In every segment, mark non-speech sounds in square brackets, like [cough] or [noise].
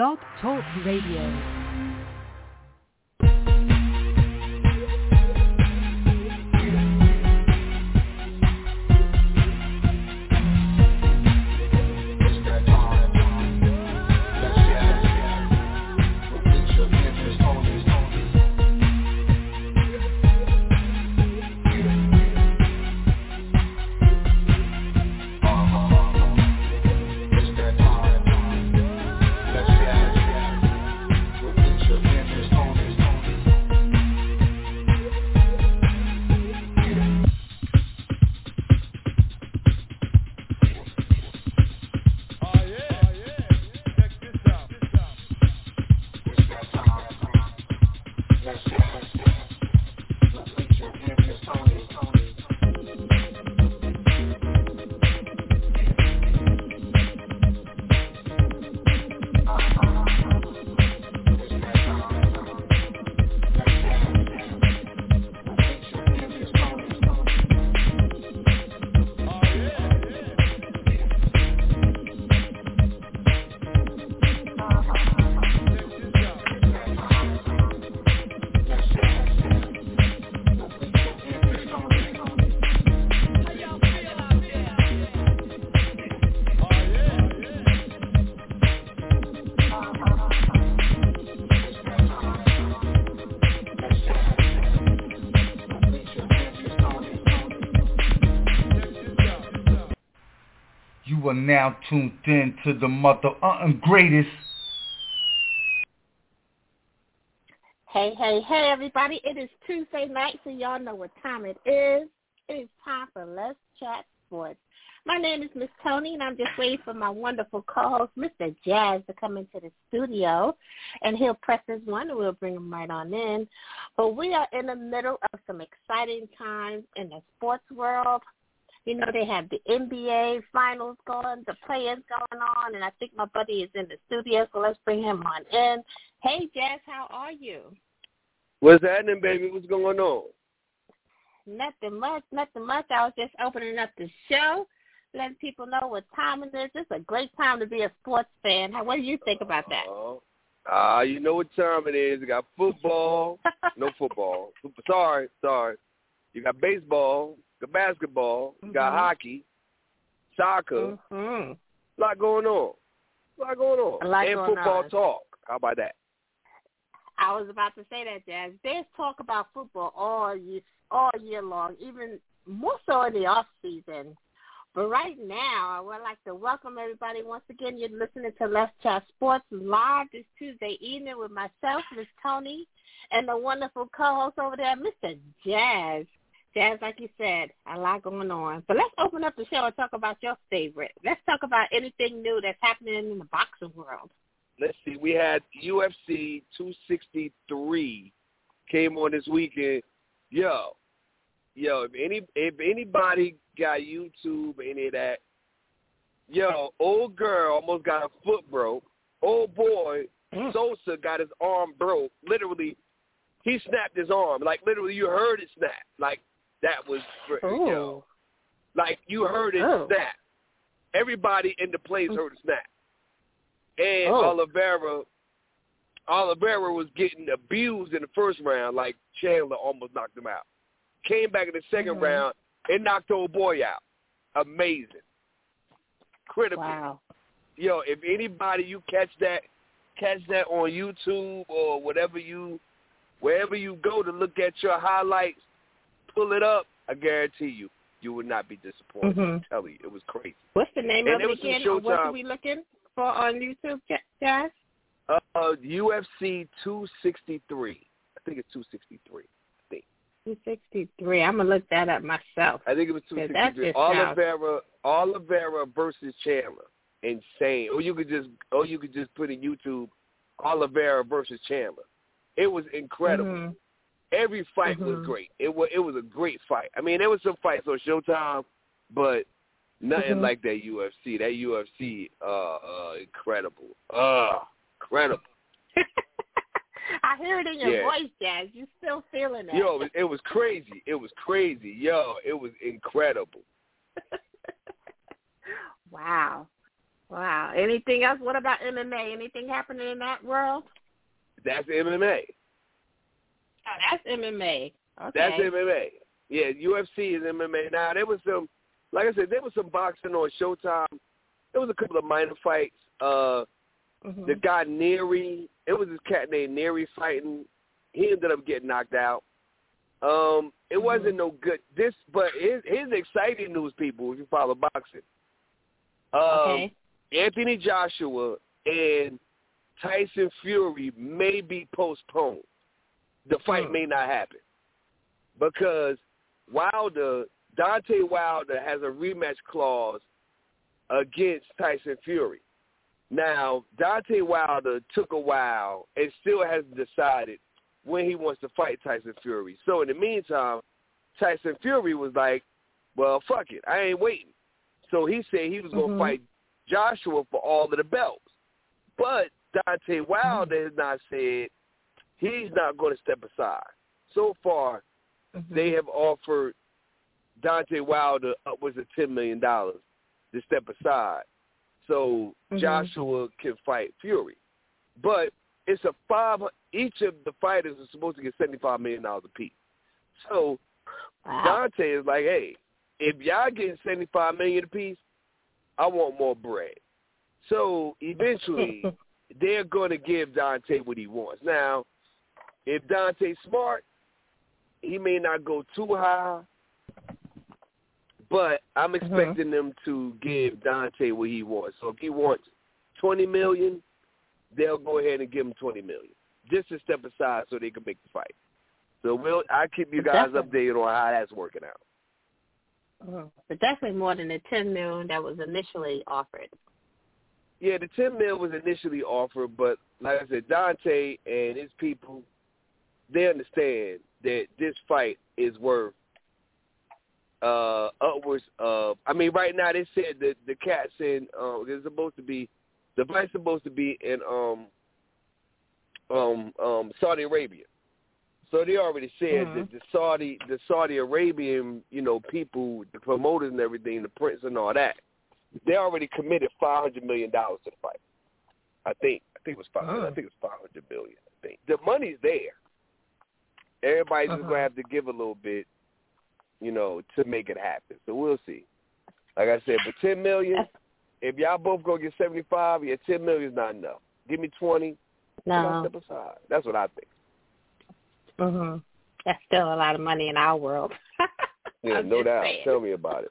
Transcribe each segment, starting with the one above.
Blog Talk Radio. Are now tuned in to the mother uh, greatest. Hey, hey, hey, everybody. It is Tuesday night, so y'all know what time it is. It is time for Let's Chat Sports. My name is Miss Toni, and I'm just waiting for my wonderful co-host, Mr. Jazz, to come into the studio, and he'll press his one, and we'll bring him right on in. But we are in the middle of some exciting times in the sports world. You know, they have the NBA finals going, the players going on, and I think my buddy is in the studio, so let's bring him on in. Hey, Jazz, how are you? What's happening, baby? What's going on? Nothing much, nothing much. I was just opening up the show, letting people know what time it is. It's a great time to be a sports fan. How, what do you think about that? Ah, uh, you know what time it is. You got football. [laughs] no football. Sorry, sorry. You got baseball, got basketball, Mm-hmm. got hockey, soccer. Mm-hmm. A lot going on. A lot going on. A lot and going football on. talk. How about that? I was about to say that, Jazz. There's talk about football all year, all year long, even more so in the off season. But right now, I would like to welcome everybody once again. You're listening to Let's Chat Sports live this Tuesday evening with myself, Miss Toni, and the wonderful co-host over there, Mr. Jazz. Jazz, like you said, a lot going on. But let's open up the show and talk about your favorite. Let's talk about anything new that's happening in the boxing world. Let's see. We had UFC 263 came on this weekend. Yo, yo, if any if anybody got YouTube, any of that, yo, old girl almost got her foot broke. Old boy Mm. Sosa got his arm broke. Literally, he snapped his arm. Like literally, you heard it snap. Like that was yo. Oh. Like you heard it Oh. snap. Everybody in the place heard it snap. And Oh. Oliveira, Oliveira was getting abused in the first round. Like Chandler almost knocked him out. Came back in the 2nd Mhm. round and knocked old boy out. Amazing. Critical. Wow. Yo, if anybody you catch that, catch that on YouTube or whatever you, wherever you go to look at your highlights, pull it up. I guarantee you, you would not be disappointed. Mhm. I'm telling you, it was crazy. What's the name And of it it again? What are we looking for on YouTube, Jazz? Uh, UFC 263. I think it's 263. 263. I'm going to look that up myself. I think it was 263. just sounds- Oliveira, Oliveira versus Chandler. Insane. Or you could just, or you could just put in YouTube, Oliveira versus Chandler. It was incredible. Mhm. Every fight was Mhm. great. It was, it was a great fight. I mean, there was some fights on Showtime, but nothing Mhm. like that UFC. That UFC, uh, uh, incredible. Uh, incredible. [laughs] I hear it in your Yeah. voice, Jazz. You still feeling. Yo, it was, it was crazy. It was crazy. Yo, it was incredible. [laughs] wow. Wow. Anything else? What about MMA? Anything happening in that world? That's MMA. Oh, that's MMA. Okay. That's MMA. Yeah, UFC is MMA. Now there was some, like I said, there was some boxing on Showtime. There was a couple of minor fights. Uh, Mhm. the guy Nery, it was this cat named Nery fighting. He ended up getting knocked out. Um, it Mhm. wasn't no good. This, but his, his exciting news, people, if you follow boxing. Um, okay. Anthony Joshua and Tyson Fury may be postponed. The fight may not happen because Wilder, Deontay Wilder, has a rematch clause against Tyson Fury. Now, Deontay Wilder took a while and still hasn't decided when he wants to fight Tyson Fury. So in the meantime, Tyson Fury was like, well, fuck it. I ain't waiting. So he said he was going to Mhm. fight Joshua for all of the belts. But Deontay Wilder has not said he's not going to step aside. So far, Mhm. they have offered Deontay Wilder upwards of $10 million to step aside so Mhm. Joshua can fight Fury. But it's a five. Each of the fighters is supposed to get $75 million apiece. So Wow. Deontay is like, hey, if y'all getting seventy five million apiece, I want more bread. So eventually [laughs] they're gonna give Deontay what he wants. Now, if Deontay's smart, he may not go too high. But I'm expecting them to give Deontay what he wants. So if he wants twenty million, they'll go ahead and give him twenty million. Just to step aside so they can make the fight. So we'll I keep you guys Definitely. updated on how that's working out. Mhm. But definitely more than the ten million that was initially offered. Yeah, the ten mil was initially offered, but like I said, Deontay and his people, they understand that this fight is worth uh upwards of. I mean, right now they said that the cat's in. Uh, there's supposed to be the fight's supposed to be in um um um Saudi Arabia. So they already said Mhm. that the Saudi the Saudi Arabian you know people, the promoters and everything, the prince and all that, they already committed five hundred million dollars to the fight. I think I think it was five. Oh. I think it was five hundred billion. I think the money's there. Everybody's Uh-huh. gonna have to give a little bit, you know, to make it happen. So we'll see. Like I said, but ten million. If y'all both go get seventy five, yeah, ten million is not enough. Give me twenty. No. step aside. That's what I think. Mhm. That's still a lot of money in our world. [laughs] Yeah, I'm no doubt. saying. Tell me about it.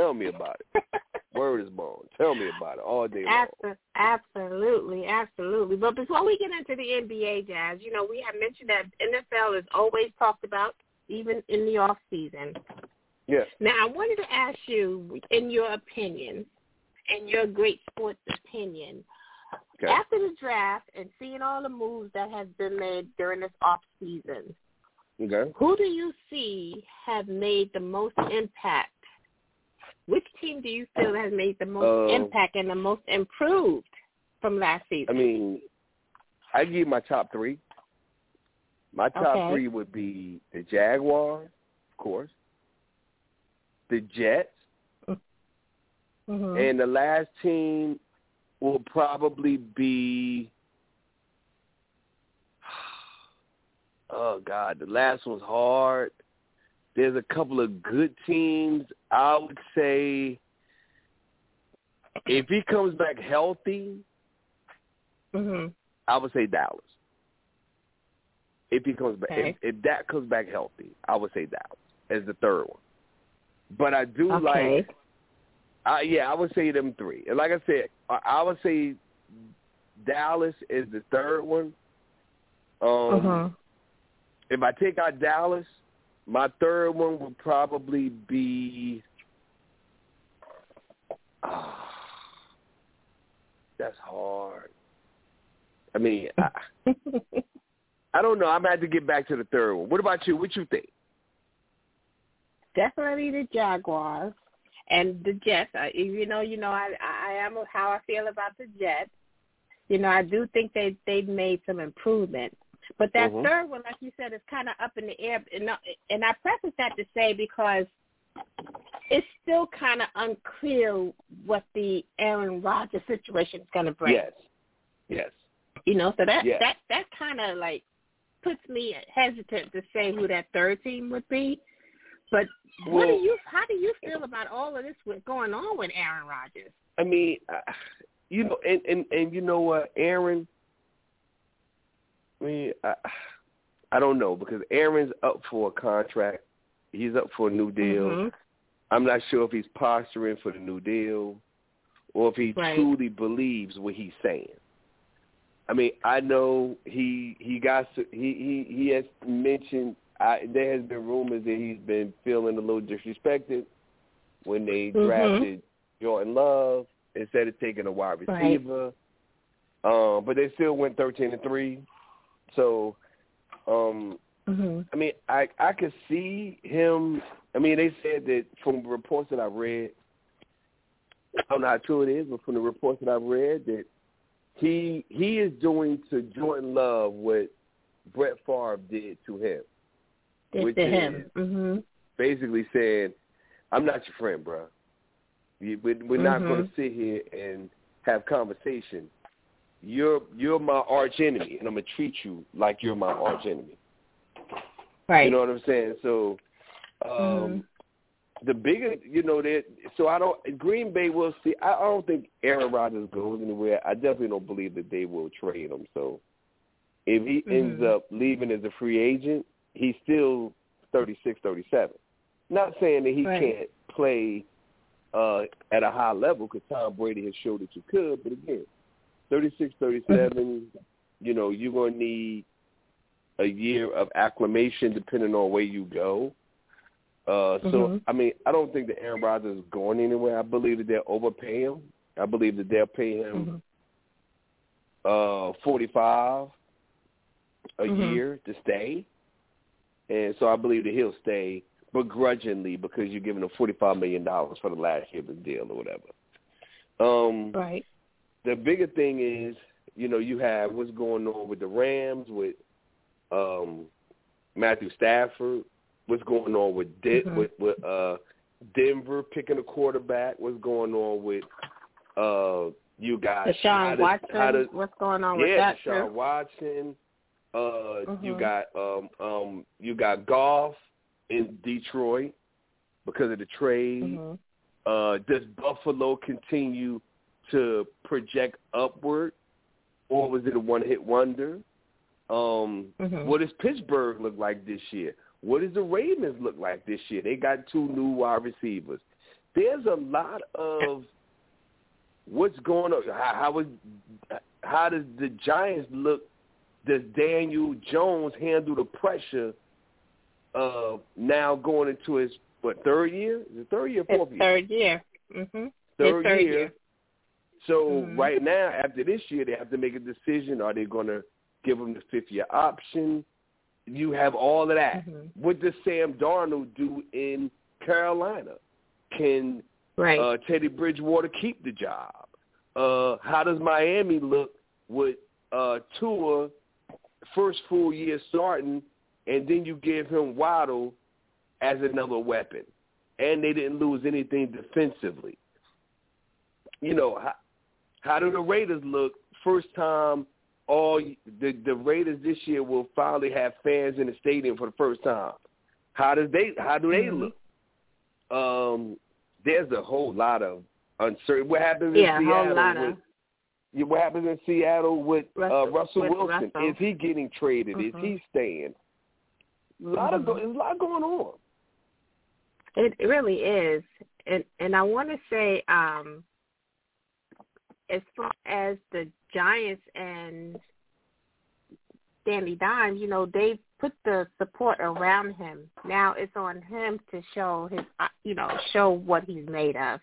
Tell me about it. [laughs] Word is bone. Tell me about it all day long. Absolutely, absolutely. But before we get into the NBA, Jazz, you know, we have mentioned that NFL is always talked about, even in the off season. Yes. Now, I wanted to ask you, in your opinion, in your great sports opinion, Okay. after the draft and seeing all the moves that have been made during this off season, Okay. who do you see have made the most impact? Which team do you feel has made the most Uh, impact and the most improved from last season? I mean, I give my top three. My top Okay. three would be the Jaguars, of course, the Jets, Mhm. and the last team will probably be. [sighs] Oh God, the last one's hard. There's a couple of good teams. I would say if he comes back healthy, Mhm. I would say Dallas. If he comes back, Okay. if, if that comes back healthy, I would say Dallas as the third one. But I do Okay. like, uh, yeah, I would say them three. And like I said, I, I would say Dallas is the third one. Um, Mhm. If I take out Dallas, my third one would probably be. ah, that's hard. I mean, I, [laughs] I don't know. I'm gonna have to get back to the third one. What about you? What you think? Definitely the Jaguars and the Jets. I, you know, you know, I I am how I feel about the Jets. You know, I do think they they've made some improvement. But that Mhm. third one, like you said, is kind of up in the air. And, and I preface that to say because it's still kind of unclear what the Aaron Rodgers situation is going to bring. Yes. Yes. You know, so that Yes. that that kind of like puts me hesitant to say who that third team would be. But what do you? How do you feel about all of this with going on with Aaron Rodgers? I mean, I- you know, and and and you know what, Aaron. I mean, I, I don't know because Aaron's up for a contract. He's up for a new deal. Mhm. I'm not sure if he's posturing for the new deal or if he Right. truly believes what he's saying. I mean, I know he he got he he he has mentioned I, there has been rumors that he's been feeling a little disrespected when they Mhm. drafted Jordan Love instead of taking a wide Right. receiver. Um, but they still went thirteen and three. So um Mhm. I mean, I I could see him. I mean, they said that from reports that I read, I don't know how true it is, but from the reports that I've read, that he he is doing to Jordan Love what Brett Favre did to him, Did Which to is- him. Mhm. basically saying, "I'm not your friend, bro. We, we- we're not Mhm. going to sit here and have conversation. You're you're my arch enemy, and I'm gonna treat you like you're my arch enemy." Right. You know what I'm saying? So, um, Mhm. the bigger, you know, that. So I don't. Green Bay will see. I, I don't think Aaron Rodgers goes anywhere. I definitely don't believe that they will trade him. So, if he ends Mhm. up leaving as a free agent, he's still 36, 37. Not saying that he Right. can't play uh, at a high level because Tom Brady has showed that you could. But again, 36, 37, you know, you're going to need a year of acclimation depending on where you go. Uh, so Mhm. I mean, I don't think that Aaron Rodgers is going anywhere. I believe that they'll overpay him. I believe that they'll pay him Mhm. uh forty five a Mhm. year to stay. And so I believe that he'll stay begrudgingly because you're giving him forty five million dollars for the last year of the deal or whatever. Um Right. The bigger thing is, you know, you have what's going on with the Rams with um Matthew Stafford, what's going on with De- Mhm. with, with uh Denver picking a quarterback, what's going on with uh you got how Deshaun does- Watson. how does- what's going on with yeah, that? Deshaun too? Watson. Uh, you Mhm. got um um you got Goff in Detroit because of the trade. Mhm. Uh, does Buffalo continue to project upward, or was it a one hit wonder? Um, Mhm. What does Pittsburgh look like this year? What does the Ravens look like this year? They got two new wide receivers. There's a lot of what's going on. How, how is how does the Giants look? Does Daniel Jones handle the pressure of now going into his what third year? Is it third year, or fourth year? third year. Mhm. Third, third year. year. So Mhm. right now, after this year, they have to make a decision. Are they going to give him the fifth year option? You have all of that. Mhm. What does Sam Darnold do in Carolina? Can Right. uh, Teddy Bridgewater keep the job? Uh, how does Miami look with uh, Tua first full year starting, and then you give him Waddle as another weapon, and they didn't lose anything defensively. You know how, do the Raiders look? First time all the the Raiders this year will finally have fans in the stadium for the first time. How does they how do they Mhm. look? Um, there's a whole lot of uncertainty. What happens in Yeah, Seattle lot with of- what happens in Seattle with Russell- uh, Russell with Wilson? Russell. Is he getting traded? Is Mhm. he staying? A lot of go, Mhm. there's a lot going on. It it really is, and and I want to say, um, as far as the Giants and Danny Dimes, you know, they put the support around him. Now it's on him to show his, uh, you know, show what he's made of,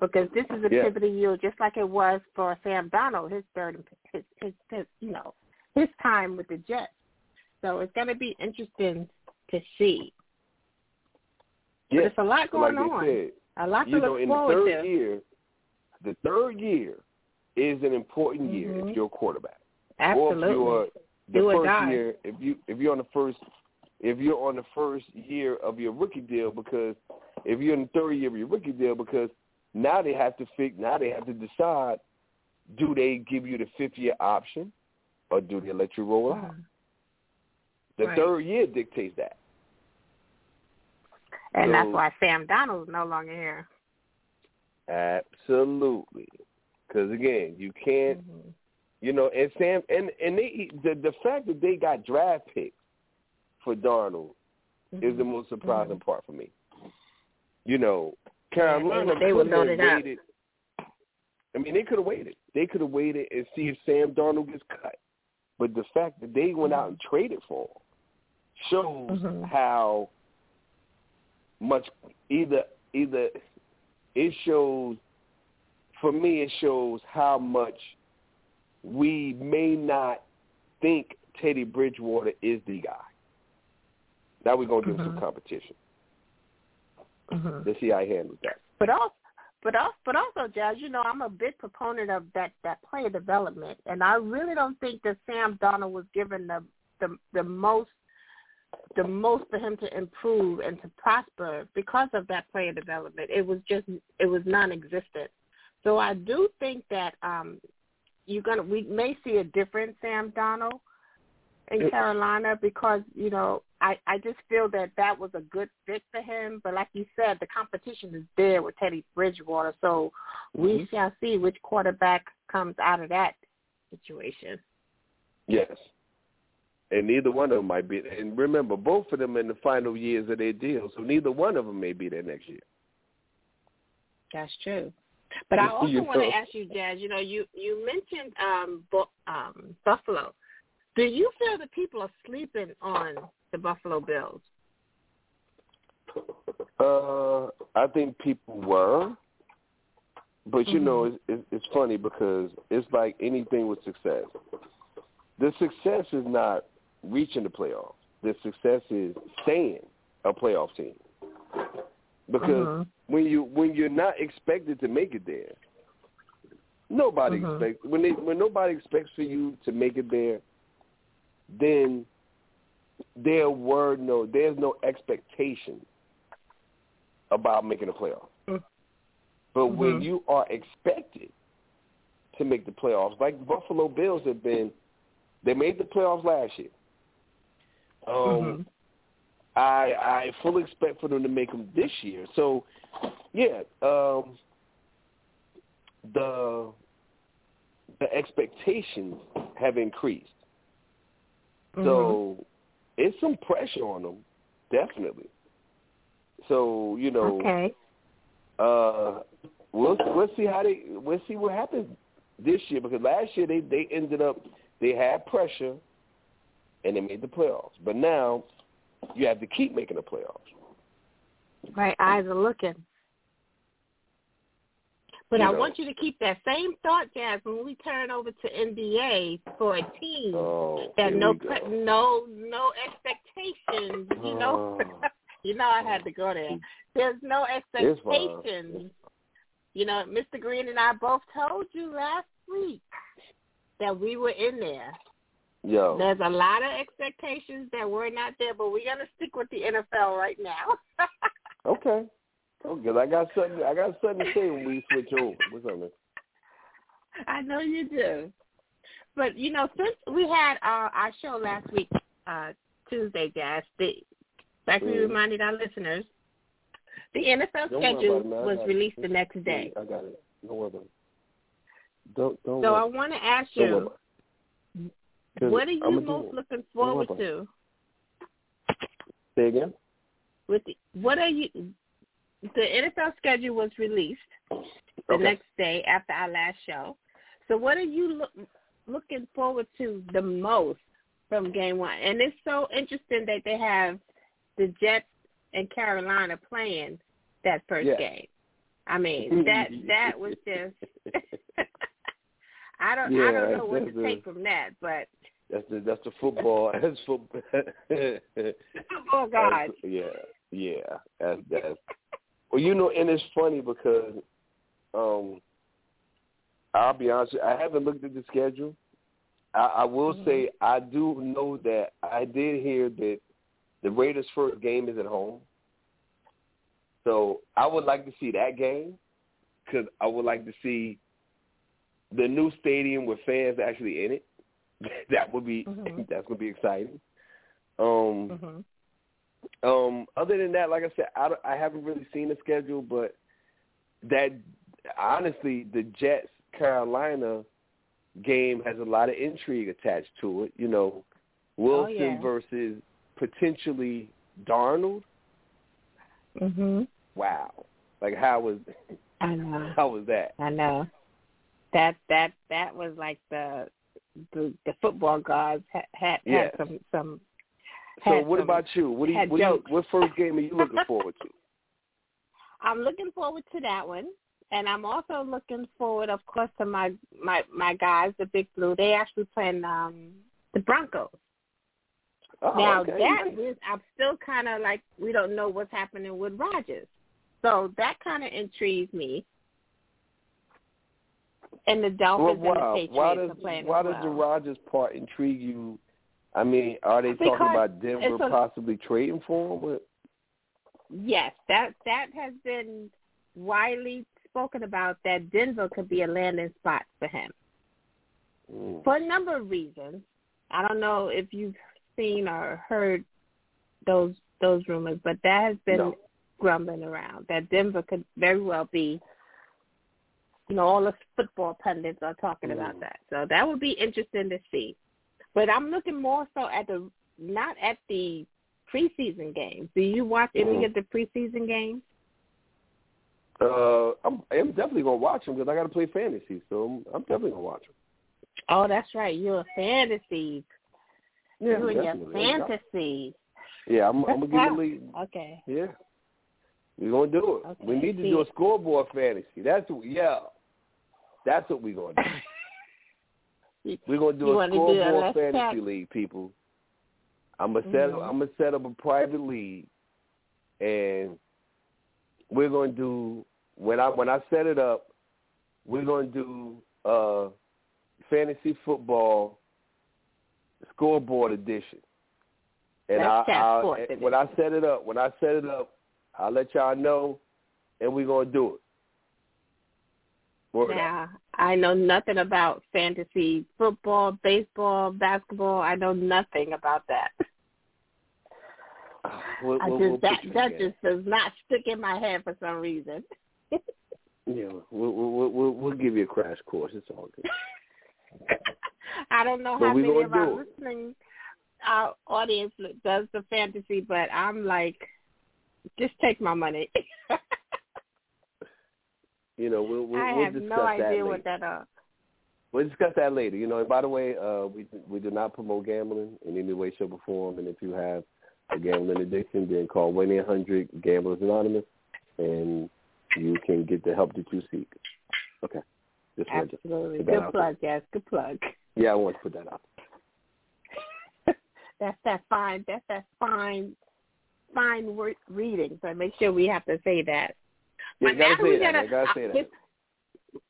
because this is a Yeah. pivotal year, just like it was for Sam Darnold, his third, his, his, his you know, his time with the Jets. So it's going to be interesting to see. But Yeah, it's a lot going like on. said, a lot to know, look the forward to. year, the third year is an important year Mhm. if you're a quarterback. Absolutely. Or if you're the Do first year, if you if you're on the first if you're on the first year of your rookie deal because if you're in the third year of your rookie deal because now they have to fig now they have to decide do they give you the fifth year option or do they let you roll out? Mhm. The Right. third year dictates that. And that's why Sam Darnold's no longer here. Absolutely. Because again, you can't Mhm. You know, and Sam and and they the the fact that they got draft picks for Darnold is the Mhm. most surprising part for me. You know, Carolina they were loaded up. waited. I mean, they could have waited. They could have waited and see if Sam Darnold gets cut. But the fact that they went out and traded for him shows Mhm. how much either either it shows for me it shows how much we may not think Teddy Bridgewater is the guy. Now we're gonna give him some competition. Mhm. Let's see how he handles that. But also, but also, but also, Jazz, you know, I'm a big proponent of that that player development, and I really don't think that Sam Darnold was given the the the most the most for him to improve and to prosper because of that player development. It was just it was non-existent. So I do think that um you're gonna we may see a different Sam Darnold in. Carolina because you know I I just feel that that was a good fit for him. But like you said, the competition is there with Teddy Bridgewater, so we Mhm. shall see which quarterback comes out of that situation. Yes. And neither one of them might be. And remember, both of them in the final years of their deal, so neither one of them may be there next year. That's true. But I also You want to ask you, Jazz. You know, you you mentioned um, Bu- um, Buffalo. Do you feel that people are sleeping on the Buffalo Bills? Uh, I think people were, but you know, Mhm. it's, it's, it's funny because it's like anything with success. The success is not reaching the playoffs. The success is staying a playoff team. Because Mhm. when you when you're not expected to make it there, nobody Mhm. expects when they when nobody expects for you to make it there, then there were no there's no expectation about making the playoffs. Mm. But when you are expected to make the playoffs, like Buffalo Bills have been, they made the playoffs last year. Um, Mhm. I I fully expect for them to make them this year. So, yeah, um, the the expectations have increased. Mhm. So it's some pressure on them, definitely. So you know, okay. uh, we'll we'll see how they we'll see what happens this year because last year they they ended up they had pressure and they made the playoffs, but now you have to keep making the playoffs. Right, eyes are looking. But You I know. want you to keep that same thought, Jazz, when we turn over to NBA for a team Oh, that no we go. pre- no no expectations. You know, Oh. [laughs] you know I had to go there. There's no expectations. You know, Mr. Green and I both told you last week that we were in there. Yo, There's a lot of expectations that were not there, but we're gonna stick with the NFL right now. [laughs] okay, because I got something I got something to say when we switch over. What's up, man? I know you do. But you know, since we had our, our show last week, uh, Tuesday, Jazz, the, like we Mhm. reminded our listeners, the NFL Don't schedule about it, man. I was released the next day. I got it. Worry about it. Don't don't So I want to ask you, about it. 'Cause what are you most looking forward to? Say again. With the, what are you? The NFL schedule was released the Okay. next day after our last show. So what are you look, looking forward to the most from game one? And it's so interesting that they have the Jets and Carolina playing that first Yeah. game. I mean, [laughs] that that was just [laughs] [laughs] I don't yeah, I don't know what to a- take from that, but That's the that's the football. [laughs] That's football. [laughs] oh God. yeah, yeah. That's that's. Well, you know, and it's funny because, um, I'll be honest. You, I haven't looked at the schedule. I, I will Mhm. say I do know that I did hear that the Raiders' first game is at home. So I would like to see that game because I would like to see the new stadium with fans actually in it. [laughs] that would be [laughs] Mhm. that's gonna be exciting. Um, Mhm. um, other than that, like I said, I, I haven't really seen the schedule, but that honestly, the Jets Carolina game has a lot of intrigue attached to it. You know, Wilson Oh, yeah. versus potentially Darnold. Mhm. Wow, like how was I know. [laughs] how was that? I know. That that that was like the the, the football gods had had, Yes. had some some. So what some- about you? What do you, what, do you, what first game are you looking forward to? [laughs] I'm looking forward to that one, and I'm also looking forward, of course, to my my my guys, the Big Blue. They actually playing um the Broncos. Oh, now okay. that is, I'm still kind of like we don't know what's happening with Rodgers, so that kind of intrigues me. And the Well, Dolphins and the wow. Patriots Why does are playing why does well. the Rodgers part intrigue you? I mean, are they talking about Denver possibly trading for him? What- Yes, that that has been widely spoken about. That Denver could be a landing spot for him Mm. for a number of reasons. I don't know if you've seen or heard those those rumors, but that has been No. grumbling around that Denver could very well be. You know, all the football pundits are talking about Mm. that, so that would be interesting to see. But I'm looking more so at the not at the preseason games. Do you watch any Mhm. of the preseason games? Uh, I'm, I'm definitely gonna watch them because I got to play fantasy, so I'm, I'm definitely gonna watch them. Oh, that's right. You're a fantasy. Yeah, you and your definitely. fantasy. Yeah, I'm, I'm gonna give a [laughs] lead. Okay. Yeah, we're gonna do it. Okay, We need to see. do a scoreboard fantasy. That's what, yeah, that's what we're gonna do. [laughs] We're gonna do You a do scoreboard fantasy chat. league, people. I'm gonna set Mhm. I'm gonna set up a private league, and we're gonna do when I when I set it up, we're gonna do uh fantasy football scoreboard edition. And I, I'll, and when I set it up, when I set it up, I'll let y'all know, and we're gonna do it. Word up. I know nothing about fantasy football, baseball, basketball. I know nothing about that. [sighs] We'll, we'll, just we'll that that just does not stick in my head for some reason. [laughs] Yeah, we'll, we'll we'll we'll give you a crash course. It's all good. [laughs] I don't know But how many of our listening our audience does the fantasy, but I'm like, just take my money. [laughs] You know, we'll we'll, I we'll have discuss no that idea later. what that uh We'll discuss that later. You know, and by the way, uh, we we do not promote gambling in any way, shape, or form. And if you have a gambling addiction, then call one eight hundred Gamblers Anonymous, and you can get the help that you seek. Okay. Just absolutely good plug, yes, good plug. yeah, I want to put that out. [laughs] That's that fine. That's that fine, fine word reading. So make sure we have to say that. Yeah, But you gotta now we say that. gotta- gotta say uh, that.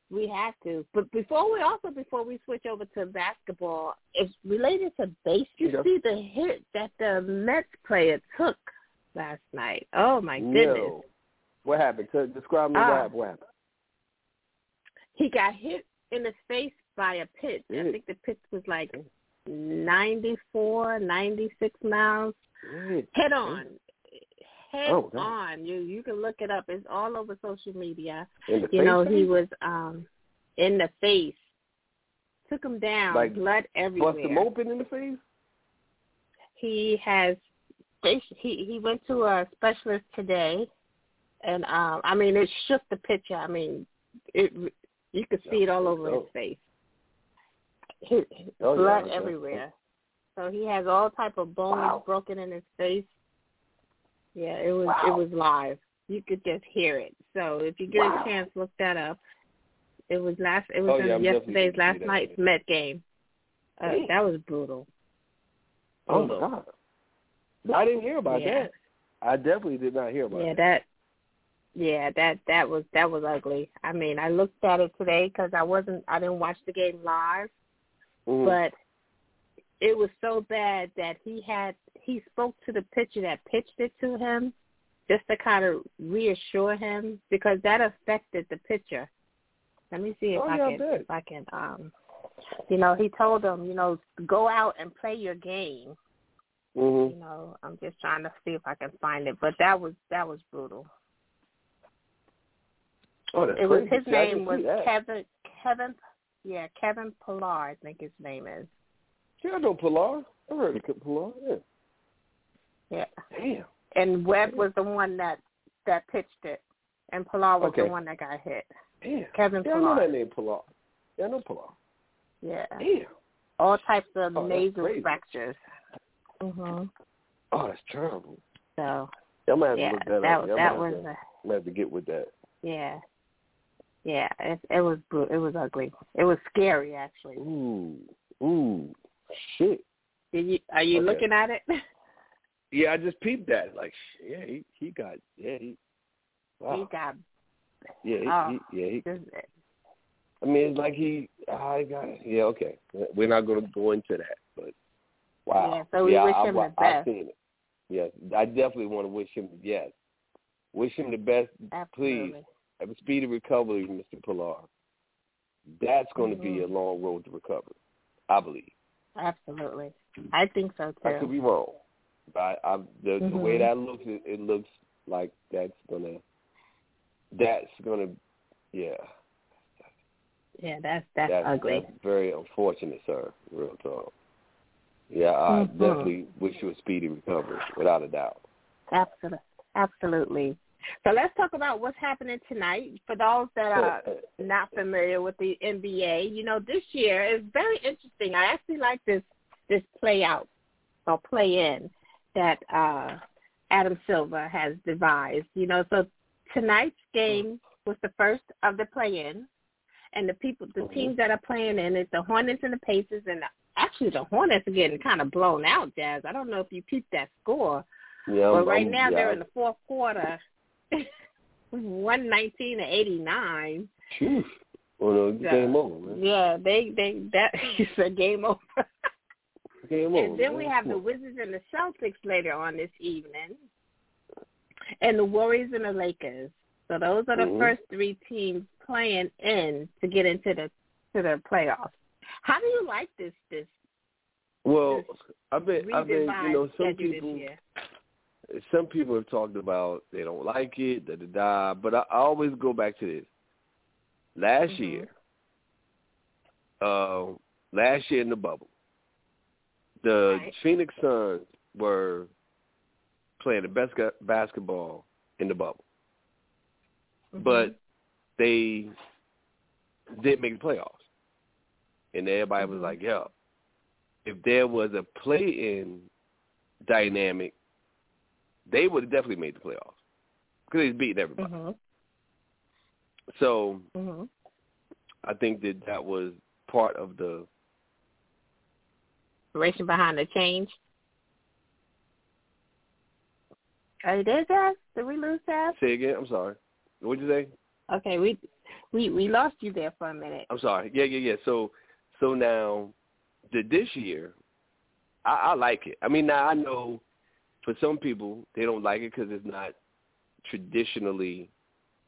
We have to. But before we also before we switch over to basketball, it's related to base. You Yeah. see the hit that the Mets player took last night. Oh my goodness. No. What happened? Describe me Ah. what happened. He got hit in the face by a pitch. I think the pitch was like 94, 96 miles. Good. Head on. Head Oh, God. on. You you can look it up. It's all over social media. You face know, he was um in the face. Took him down. Like, blood everywhere. bust him open in the face. He has he he went to a specialist today and um I mean it shook the picture. I mean it you could see it all over his Oh. face. His, Oh, yeah, blood okay. everywhere. So he has all type of bones Wow. broken in his face. Yeah, it was Wow. it was live. You could just hear it. So if you get Wow. a chance, look that up. It was last. It was Oh, yeah, in I'm definitely yesterday's last night's Met game. Uh, that was brutal. Oh my god. I didn't hear about Yeah. that. I definitely did not hear about Yeah, that. that. Yeah, that that was that was ugly. I mean, I looked at it today because I wasn't. I didn't watch the game live, Mhm. but it was so bad that he had he spoke to the pitcher that pitched it to him just to kind of reassure him because that affected the pitcher. Let me see if Oh, I yeah, I can bet. if I can um you know, he told him, you know, go out and play your game. Mm-hmm. You know, I'm just trying to see if I can find it, but that was that was brutal. Oh, that's It was crazy. his See, I didn't name was. Kevin Kevin yeah, Kevin Pillar, I think his name is. Yeah, I know Pillar. I heard of Pillar. Yeah. Yeah. Damn. And Webb was the one that that pitched it. And Pillar was Okay. the one that got hit. Damn. Kevin Yeah, I know that name Pillar. Yeah, I know Pillar. Yeah. Damn. All types of Oh, nasal fractures. Mhm. Oh, that's terrible. So Yeah, I'm have yeah, to look that, that up. Yeah, that was have to, a, I'm gonna have to get with that. yeah. Yeah, it it was it was ugly. It was scary actually. Ooh, ooh, shit. You are you Okay. looking at it? [laughs] Yeah, I just peeped that. Like, yeah, he he got, yeah, he, wow, he got yeah, he, oh. he, yeah. He, I mean, it's like he, ah, I got, yeah, okay. We're not gonna go into that, but wow. Yeah, so we wish I, him I, the I've best. seen it. Yes, I definitely want to wish him. Yes, wish him the best. absolutely. Please have a speedy recovery, Mr. Pillar. That's going to be mm-hmm. a long road to recovery. I believe. Absolutely. I think so too. I could be wrong, but I, I, the, the way Mhm. that looks, it, it looks like that's gonna, that's gonna, yeah, Yeah, that's that's, that's, ugly. that's very unfortunate, sir. Real talk. Yeah, I Mhm. definitely wish you a speedy recovery, without a doubt. Absolutely. Absolutely. So let's talk about what's happening tonight. For those that are not familiar with the NBA, you know, this year is very interesting. I actually like this this play out or play in that uh Adam Silver has devised. You know, so tonight's game was the first of the play in and the people the Mhm. teams that are playing in is the Hornets and the Pacers and actually the Hornets are getting kind of blown out, Jazz. I don't know if you peeped that score. Yeah, But right now yeah, they're in the fourth quarter, [laughs] one nineteen to eighty nine. Well, no, Yeah. game over, man. Yeah, they they that [laughs] is a game over. Game over. and then man. we have the. Wizards and the Celtics later on this evening, and the Warriors and the Lakers. So those are the Mhm. first three teams playing in to get into the to the playoffs. How do you like this this Well, I've been, I've been, you know, some people, this year? Some people have talked about they don't like it, da da da. But I, I always go back to this. Last Mhm. year, uh, last year in the bubble, the Right. Phoenix Suns were playing the best basketball in the bubble, Mhm. but they didn't make the playoffs, and everybody was Mhm. like, "Yo, if there was a play-in dynamic, they would have definitely made the playoffs because they beat everybody." Mhm. So Mhm. I think that that was part of the. Racing behind the change. Are you there, Jazz? Did we lose Jazz? Say again. I'm sorry. What'd you say? Okay, we we we lost you there for a minute. I'm sorry. Yeah, yeah, yeah. So, so now, the this year, I, I like it. I mean, now I know for some people they don't like it because it's not traditionally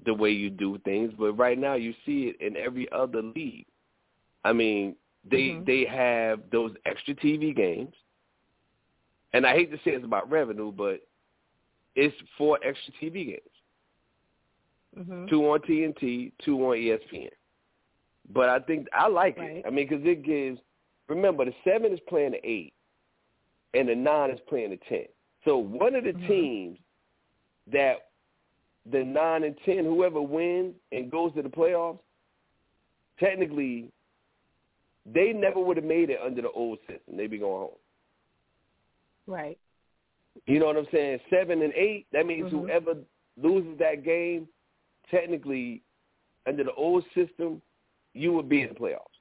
the way you do things. But right now, you see it in every other league. I mean, they Mhm. they have those extra TV games, and I hate to say it's about revenue, but it's four extra TV games Mhm. two on TNT, two on ESPN. But I think I like Right. it. I mean, because it gives. Remember, the seven is playing the eight, and the nine is playing the ten. So one of the Mhm. teams that the nine and ten, whoever wins and goes to the playoffs, technically, they never would have made it under the old system. They'd be going home. Right. You know what I'm saying? Seven and eight. That means Mhm. whoever loses that game, technically, under the old system, you would be in the playoffs.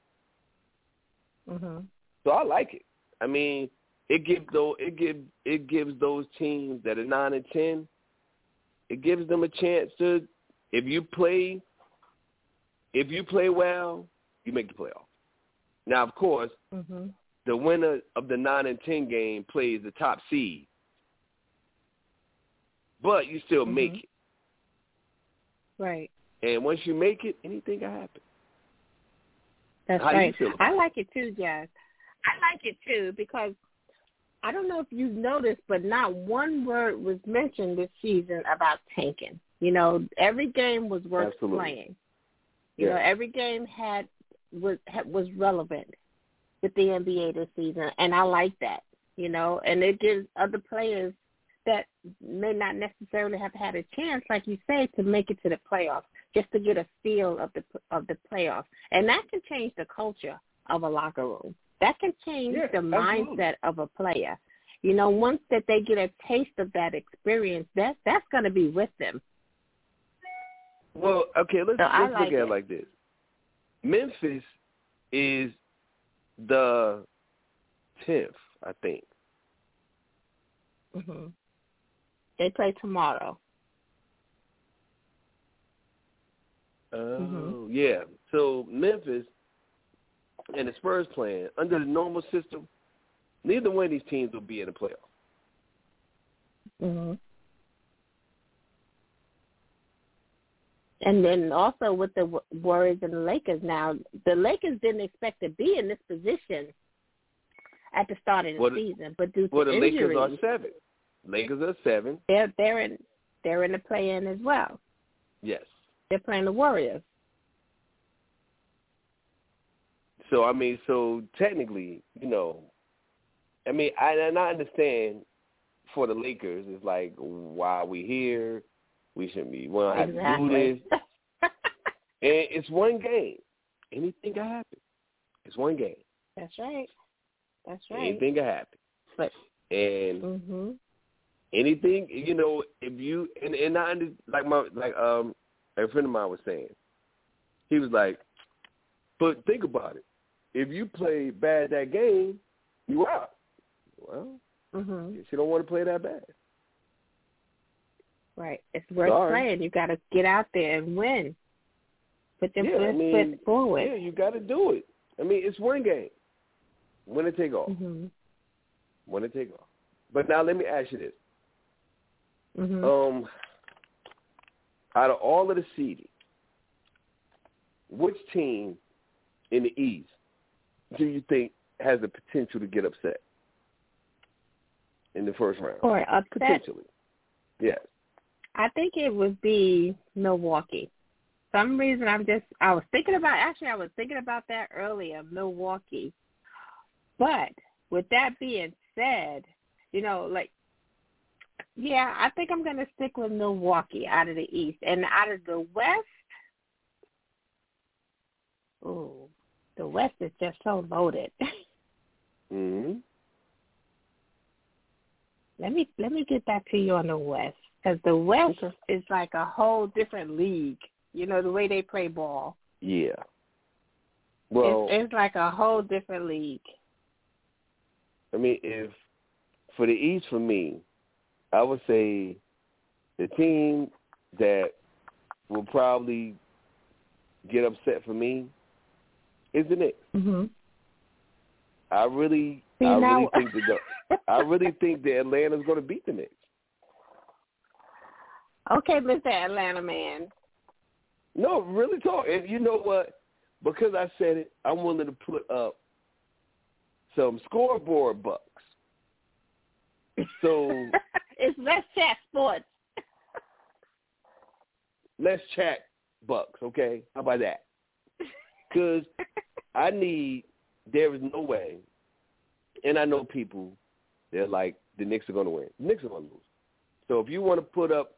Mhm. So I like it. I mean, it gives though it gives it gives those teams that are nine and ten, it gives them a chance to, if you play, if you play well, you make the playoffs. Now, of course, Mhm. the winner of the nine and ten game plays the top seed. but you still make Mhm. it. Right. And once you make it, anything can happen. That's How right. I like it too, Jazz. I like it too because I don't know if you've noticed, but not one word was mentioned this season about tanking. You know, every game was worth Absolutely. playing. You know, every game had was was relevant with the NBA this season, and I like that. You know, and it gives other players that may not necessarily have had a chance, like you say, to make it to the playoffs, just to get a feel of the of the playoffs, and that can change the culture of a locker room. That can change Yeah, the absolutely. mindset of a player. You know, once that they get a taste of that experience, that that's going to be with them. Well, okay, let's So let's like look at it. it like this. Memphis is the tenth, I think. hmm They play tomorrow. Oh, Mhm. yeah. So Memphis and the Spurs playing under the normal system, neither one of these teams will be in the playoffs. hmm And then also with the Warriors and the Lakers now, the Lakers didn't expect to be in this position at the start of the Well, season, but due to the injuries, Lakers are seven. Lakers are seven. they're they're in they're in the play-in as well. Yes. They're playing the Warriors. So I mean, so technically, you know, I mean, I and I understand for the Lakers, it's like, why are we here? We shouldn't be. We don't have to do this. [laughs] And it's one game. Anything can happen. It's one game. That's right. That's right. Anything can happen. But And mhm. anything, you know, if you and and I under, like my like um a friend of mine was saying, he was like, but think about it. If you play bad that game, you out. Well, Mhm. she don't want to play that bad. Right. It's worth Sorry. playing. You got to get out there and win. Put your Yeah, I mean, foot forward. Yeah, you got to do it. I mean, it's one game. Win or take off. Mhm. Win or take off. But now let me ask you this. Mhm. Um, out of all of the seeding, which team in the East do you think has the potential to get upset in the first round? or upset. Potentially. Yes. I think it would be Milwaukee. Some reason I'm just I was thinking about actually I was thinking about that earlier, Milwaukee. But with that being said, you know, like yeah, I think I'm gonna stick with Milwaukee out of the East. And out of the West ooh, the West is just so loaded. [laughs] hmm let me let me get back to you on the West because the West Okay. is like a whole different league. You know the way they play ball. Yeah. Well, it's, it's like a whole different league. I mean, if for the East, for me, I would say the team that will probably get upset for me is the Knicks. Mm-hmm. I really, See, I now- really think that the, I really think that Atlanta's going to beat the Knicks. [laughs] okay, Mr. Atlanta man. No, really talk. And you know what? Because I said it, I'm willing to put up some scoreboard bucks. So [laughs] it's Let's Chat Sports. [laughs] let's chat bucks, okay? How about that? Because [laughs] I need. There is no way, and I know people. They're like the Knicks are going to win. The Knicks are going to lose. So if you want to put up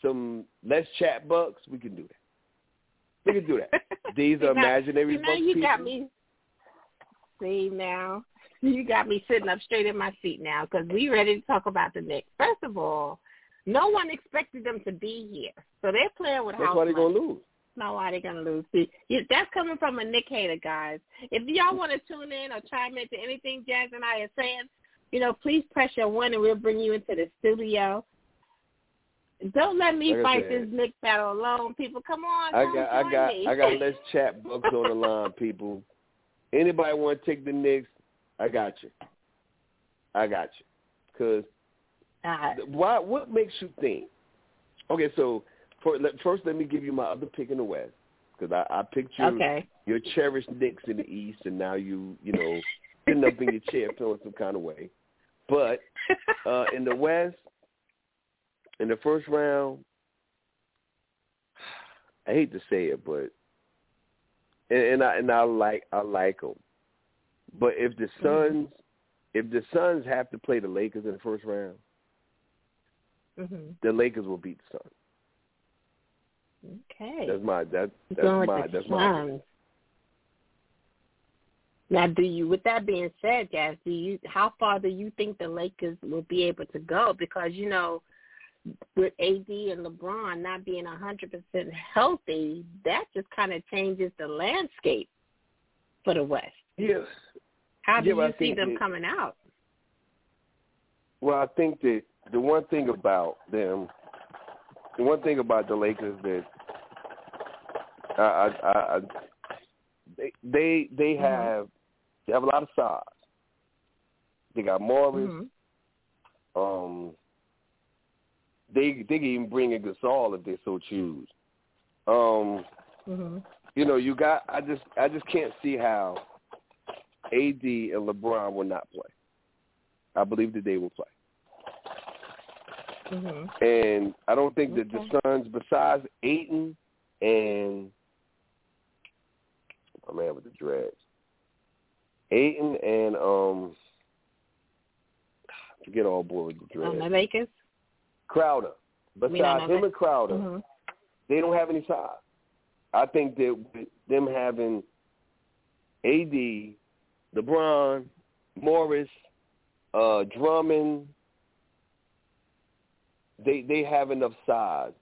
some let's chat bucks, we can do that. We can do that. [laughs] These are imaginary know, bucks. you people. got me. See now, you got me sitting up straight in my seat now because we ready to talk about the Knicks. First of all, no one expected them to be here, so they're playing with That's house why they're money. to lose. Not why they're gonna lose. See, that's coming from a Knick hater, guys. If y'all want to tune in or chime in to anything Jazz and I are saying, you know, please press your one and we'll bring you into the studio. Don't let me Like fight this Knick battle alone, people. Come on, I got, I got, me. I got let's chat bucks on the line, [laughs] people. Anybody want to take the Knicks? I got you. I got you. Because Uh, why? What makes you think Okay, so first let me give you my other pick in the West because I, I picked your Okay. your cherished Knicks in the East, and now you you know sitting up in your chair feeling some kind of way. But [laughs] uh, in the West, in the first round, [sighs] I hate to say it, but and, and I and I like I like them. But if the Suns if the Suns have to play the Lakers in the first round, mhm. the Lakers will beat the Suns. Okay. That's my that that's my that's my. Now, do you? With that being said, Jazz, do you? How far do you think the Lakers will be able to go? Because you know, with AD and LeBron not being a hundred percent healthy, that just kind of changes the landscape for the West. yes. How do Yeah, but I you see them that- coming out? Well, I think that the one thing about them, the one thing about the Lakers that I, I, I, I they they they Mhm. have they have a lot of size. They got Morris. Mhm. Um, they they can even bring in Gasol if they so choose. Um, Mhm. you know, you got. I just I just can't see how AD and LeBron will not play. I believe that they will play. Mhm. And I don't think that Okay. the Suns, besides Ayton and my man with the dreads, Ayton and um, forget all boy with the the dreads, Lakers. Crowder. Besides the him and Crowder, Mhm. they don't have any size. I think that with them having AD, LeBron, Morris, uh, Drummond, they they have enough size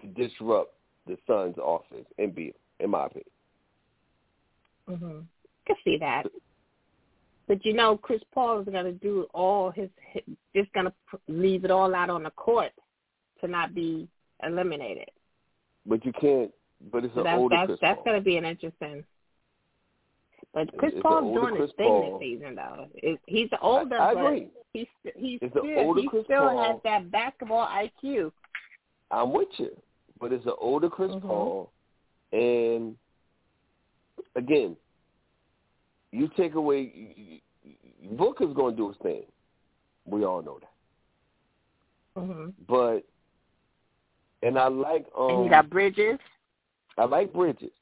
to disrupt the Suns' offense and beat them, in my opinion. Mhm. Can see that. But you know, Chris Paul is going to do all his, his just going to leave it all out on the court to not be eliminated. But you can't. But it's So an that's older that's Chris that's going to be an interesting. But Chris It's Paul's doing Chris his thing Paul. this season, though. It, he's older, I but agree. It's still he Chris still Paul. has that basketball IQ. I'm with you, but it's an older Chris Mhm. Paul, and again, you take away Booker's going to do his thing. We all know that, hmm but and I like um and you got Bridges. I like Bridges,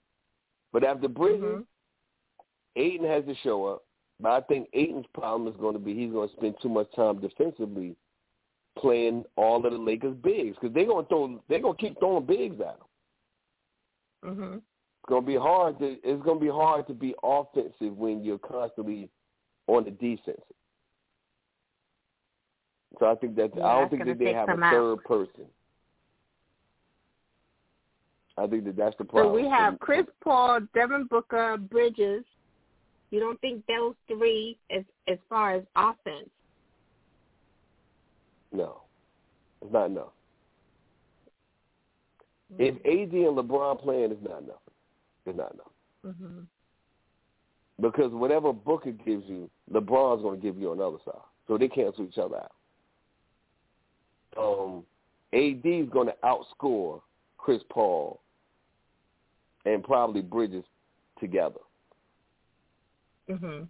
but after Bridges, Mhm. Ayton has to show up. But I think Ayton's problem is going to be he's going to spend too much time defensively playing all of the Lakers bigs because they're going to throw they're going to keep throwing bigs at him. Mhm. It's gonna be hard to it's gonna be hard to be offensive when you're constantly on the defensive. So I think that Yeah, I don't think that they have a out. third person. I think that that's the So problem. we have Chris Paul, Devin Booker, Bridges. You don't think those three, as as far as offense? No, it's not enough. If AD and LeBron playing, it's not enough. It's not enough hmm because whatever Booker gives you, LeBron's going to give you on the other side. So they cancel each other out. Um, AD is going to outscore Chris Paul and probably Bridges together. Hmm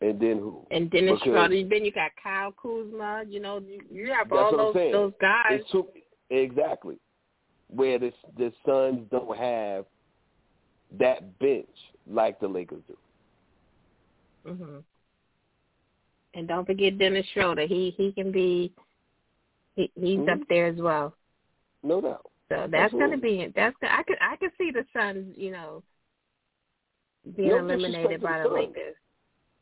And then who? And Dennis Because- Schroeder. Then you got Kyle Kuzma. You know, you, you have all those those guys. It's too, exactly where the the Suns don't have that bench like the Lakers do. hmm And don't forget Dennis Schroeder. He he can be. He, he's Mhm. up there as well. No doubt. So that's going to Absolutely. be that's I could I could see the Suns. You know, being No eliminated by the the Lakers.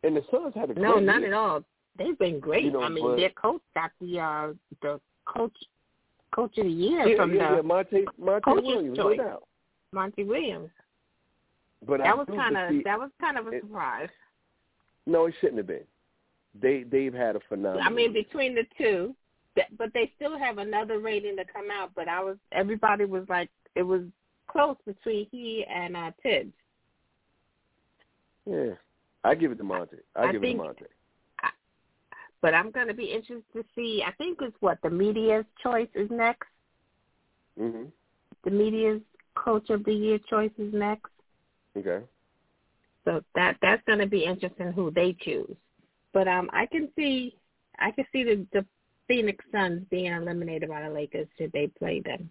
And the Suns had a No, not year. at all. They've been great. You know, I mean, but- their coach got the uh the coach coach of the year Yeah, from yeah, the yeah. Monty, Monty Williams, choice. no doubt. Monty Williams. But I That was kind of that was kind of a it- surprise. No, it shouldn't have been. They they've had a phenomenal. I mean, between the two, but they still have another rating to come out. But I was everybody was like it was close between he and uh Thibs. Yeah, I give it to Monty. I, I give think- it to Monty. But I'm going to be interested to see. I think it's what the media's choice is next. Mhm. The media's coach of the year choice is next. Okay. So that that's going to be interesting who they choose. But um, I can see I can see the the Phoenix Suns being eliminated by the Lakers should they play them.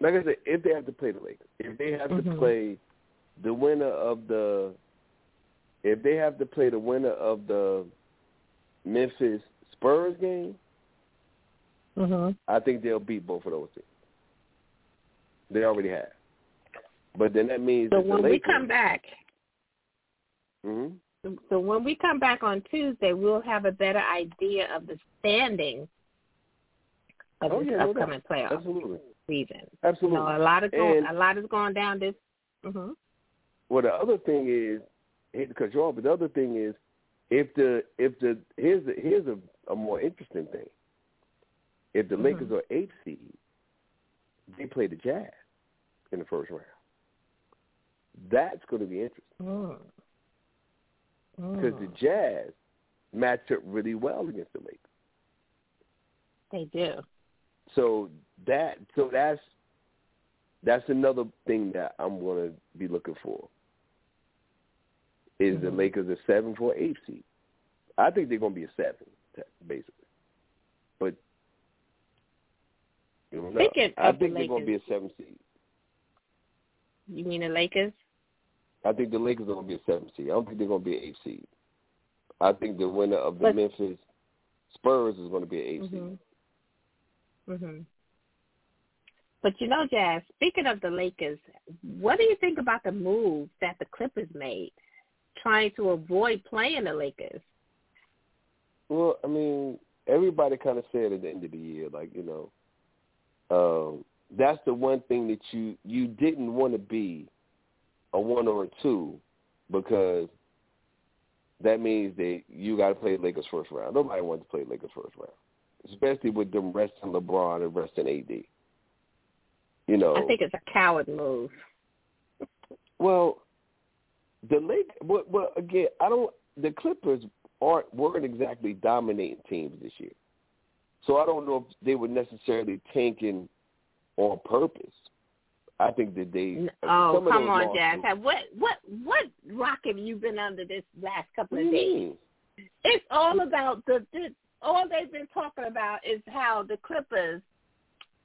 Like I said, if they have to play the Lakers, if they have to Mhm. play the winner of the, if they have to play the winner of the Memphis Spurs game, Mhm. I think they'll beat both of those teams. They already have. But then that means So that when we come back, hmm so when we come back on Tuesday, we'll have a better idea of the standing of Oh, this yeah, no upcoming playoff absolutely, season. You absolutely. know, a lot of going And- a lot is going down this. hmm Well, the other thing is, hate to cut you off, but the other thing is, if the if the here's the, here's a, a more interesting thing. If the Mhm. Lakers are eight seed, they play the Jazz in the first round. That's going to be interesting Mm. because the Mm. Jazz match up really well against the Lakers. They do. So that so that's that's another thing that I'm going to be looking for. Is the Mhm. Lakers a seven for eight seed? I think they're going to be a seven, basically. But you know, I of the think they're going to be a seven seed. You mean the Lakers? I think the Lakers are going to be a seven seed. I don't think they're going to be an eight seed. I think the winner of the But- Memphis Spurs is going to be an 8 seed. Mhm. Mhm. But you know, Jazz. Speaking of the Lakers, what do you think about the move that the Clippers made, trying to avoid playing the Lakers? Well, I mean, everybody kind of said at the end of the year, like you know, um, that's the one thing that you you didn't want to be a one or a two because that means that you got to play Lakers first round. Nobody wants to play Lakers first round, especially with them resting LeBron and resting AD. You know, I think it's a coward move. well, the Lake, but, but again, I don't. The Clippers aren't weren't exactly dominating teams this year, so I don't know if they were necessarily tanking on purpose. I think that they. Uh, oh, some come on, Jazz. What what what rock have you been under this last couple of days? mean? It's all about the, the all they've been talking about is how the Clippers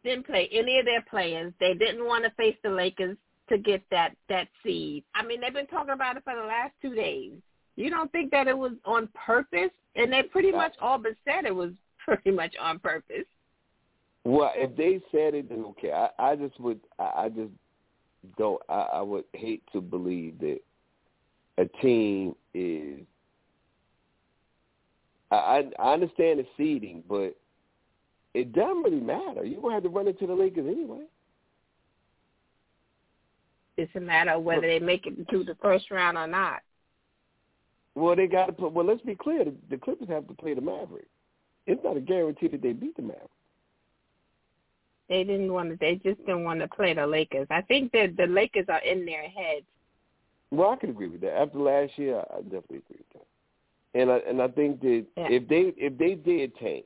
didn't play any of their players. They didn't want to face the Lakers to get that that seed. I mean, they've been talking about it for the last two days. You don't think that it was on purpose? And they pretty much all but said it was [laughs] pretty much on purpose. Well, if they said it, then okay. I, I just would. I, I just don't. I, I would hate to believe that a team is. I I understand the seeding, but it doesn't really matter. You're gonna have to run into the Lakers anyway. It's a matter of whether they make it to the first round or not. Well, they got to put. Well, let's be clear. The, the Clippers have to play the Mavericks. It's not a guarantee that they beat the Mavericks. They didn't want to. They just didn't want to play the Lakers. I think that the Lakers are in their heads. Well, I can agree with that. After last year, I definitely agree with that. And I and I think that Yeah. if they if they did tank,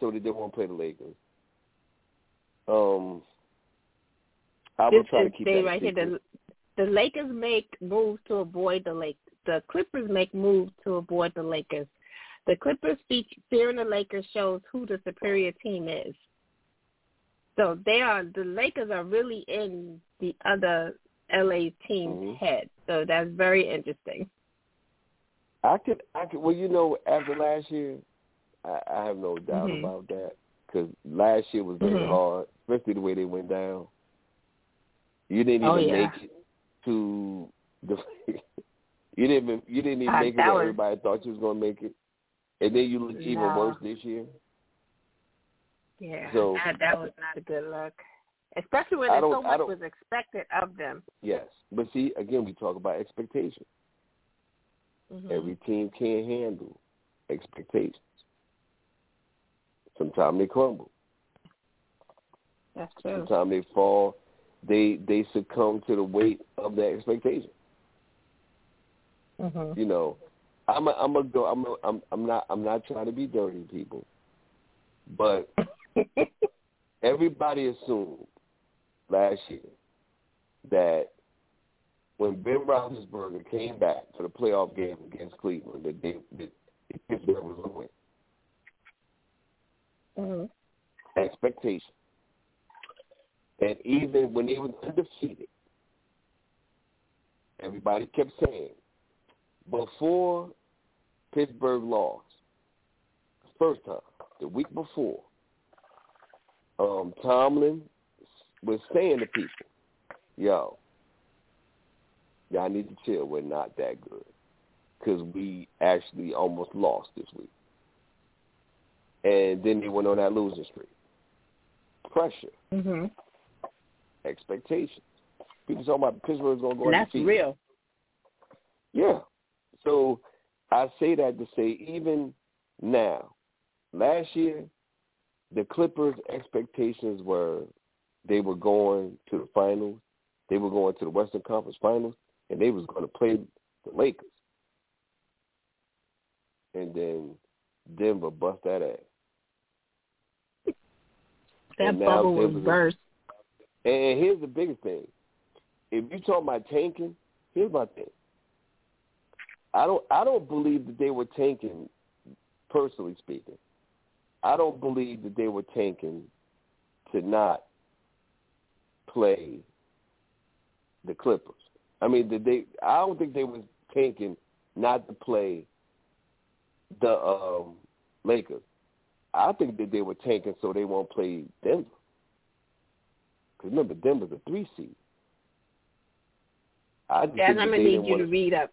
so that they won't play the Lakers, um, I this would try to keep that right here. The the Lakers make moves to avoid the Lake. The Clippers make moves to avoid the Lakers. The Clippers speech fearing the Lakers shows who the superior team is. So they are the Lakers are really in the other LA team's Mhm. head. So that's very interesting. I could I could well you know after last year, I, I have no doubt Mhm. about that because last year was very Mhm. hard, especially the way they went down. You didn't even Oh, yeah. make it to the. [laughs] you didn't even you didn't even Uh, make it was- everybody thought you was going to make it, and then you look even No. worse this year. Yeah, So- that, that was not a good look, especially when so much was expected of them. Yes, but see again we talk about expectations. Mhm. Every team can't handle expectations. Sometimes they crumble. That's true. Sometimes they fall. They they succumb to the weight of that expectation. hmm You know, I'm a, I'm a go. I'm a, I'm I'm not I'm not trying to be dirty, people, but [laughs] everybody assumed last year that when Ben Roethlisberger came back for the playoff game against Cleveland, that, they, that Pittsburgh was going to win. Mm-hmm. Expectation. And even when they were undefeated, everybody kept saying, before Pittsburgh lost, first time, the week before, um, Tomlin was saying to people, yo, y'all need to chill. We're not that good because we actually almost lost this week. And then they went on that losing streak. Pressure, Mm-hmm. Expectations. People talking about Pittsburgh's going to go And that's real. Yeah. So I say that to say even now, last year, the Clippers' expectations were they were going to the finals, they were going to the Western Conference Finals, and they was going to play the Lakers. And then Denver bust that ass. That And bubble was burst. And here's the biggest thing. If you talk about tanking, here's my thing. I don't I don't believe that they were tanking personally speaking. I don't believe that they were tanking to not play the Clippers. I mean, did they I don't think they was tanking not to play the um Lakers. I think that they were tanking so they won't play Denver. Because remember, Denver's a three seed. I just think I'm gonna need you to read up.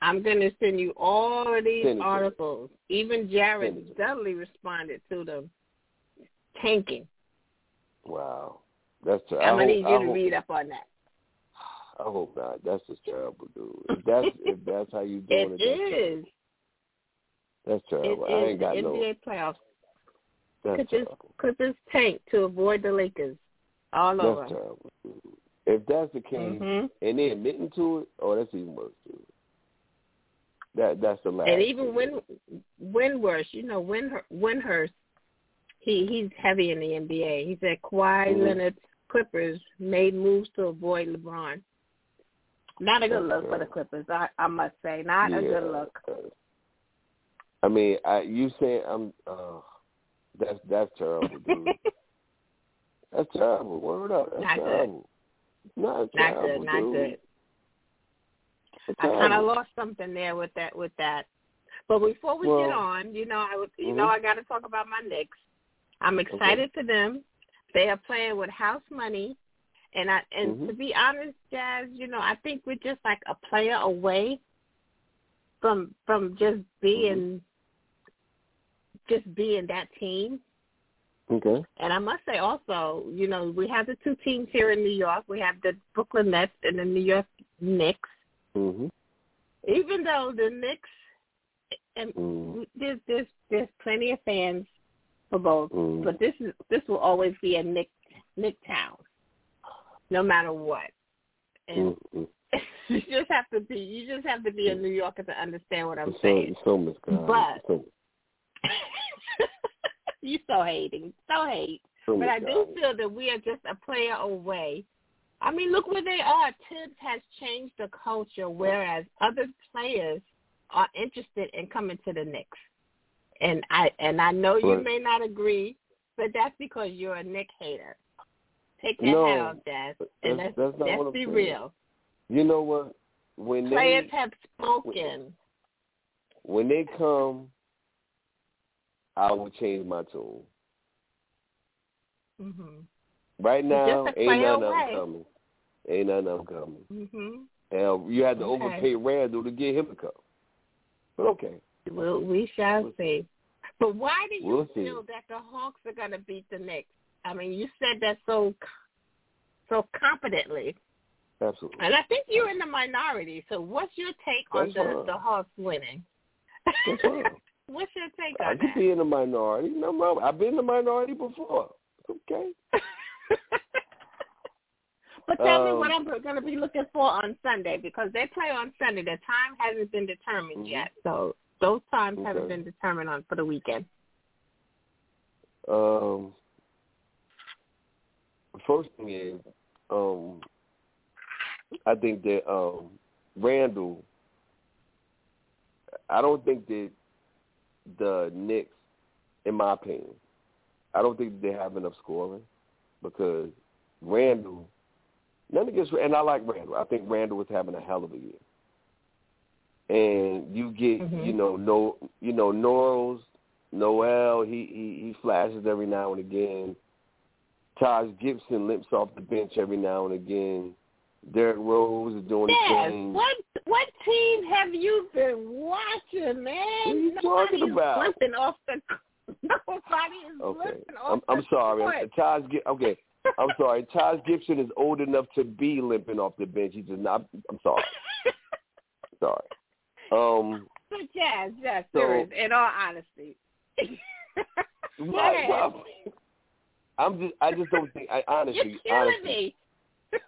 I'm gonna send you all of these it articles. Even it Jared. Dudley responded to them. Tanking. Wow, that's ter- I'm gonna need you I to hope, read up on that. I hope not. That's just terrible, dude. If that's [laughs] if that's how you doing It it, is. that's terrible. is I ain't the got no. NBA playoffs. That's it's, terrible. cause it's tanked to avoid the Lakers all That's over. terrible. If that's the case, hmm and they admitting to it, oh, that's even worse, dude. That that's the last. And even thing. when Windhorst, you know, Windhorst, Windhorst, he he's heavy in the NBA. He said Kawhi Mhm. Leonard's Clippers made moves to avoid LeBron. Not a good look for the. Clippers, I, I must say. Not a good look. I mean, I you saying I'm. Uh, that's that's terrible, dude. [laughs] That's terrible. Word up. That's Not good. terrible. Not not terrible, good. Not dude. good. I kind of lost something there with that. With that. But before we Well- get on, you know, I would, you Mhm. know, I got to talk about my Knicks. I'm excited for them. They are playing with house money, and I and Mhm. to be honest, Jazz, you know, I think we're just like a player away from from just being just being that team. Okay. And I must say also, you know, we have the two teams here in New York. We have the Brooklyn Nets and the New York Knicks. Mhm. Even though the Knicks and Mhm. there's there's there's plenty of fans for both, Mhm. but this is this will always be a Knick Knick town, no matter what. And Mhm. [laughs] you just have to be you just have to be a New Yorker to understand what I'm so, saying. so misguided. But- so, [laughs] [laughs] you so hating, so hate. so But I do feel that we are just a player away. I mean, look where they are. Thibs has changed the culture, whereas other players are interested in coming to the Knicks. And I and I know you Right. may not agree, but that's because you're a Knick hater. Take that No, off, Jazz, and that's- let's that's not let's be saying. real. You know what? When Players they have spoken. when they come, I will change my tune. Mhm. Right now, ain't none of them coming. Ain't none of them coming. Mhm. And you had to Okay. overpay Randle to get him to come. But okay. We'll, we shall We'll see. But why do you We'll see. feel that the Hawks are going to beat the Knicks? I mean, you said that so so competently, Absolutely. and I think you're in the minority. So, what's your take on the fine. the Hawks winning? That's fine. [laughs] what's your take I on could that? be in the minority. No problem. I've been in the minority before. Okay. [laughs] But tell me Um, what I'm going to be looking for on Sunday because they play on Sunday. The time hasn't been determined Mhm. yet, so those times haven't been determined on for the weekend. Um, first thing is, um, I think that um, Randle. I don't think that the Knicks, in my opinion, I don't think they have enough scoring because Randle. Nothing against, and I like Randle. I think Randle was having a hell of a year. And you get, Mhm. you know, no, you know, Norris, Noel, he, he he flashes every now and again. Taj Gibson limps off the bench every now and again. Derrick Rose is doing his thing. What what team have you been watching, man? What are you Nobody talking is about? Flipping off the. [laughs] Nobody is Okay, I'm I'm sorry. Taj, okay, I'm sorry. Taj Gibson is old enough to be limping off the bench. He's just not. I'm sorry. [laughs] sorry. Um. But yes, yes, So- serious. In all honesty. [laughs] Ahead. well, I'm just. I just don't think. I honestly, You're killing honestly, me.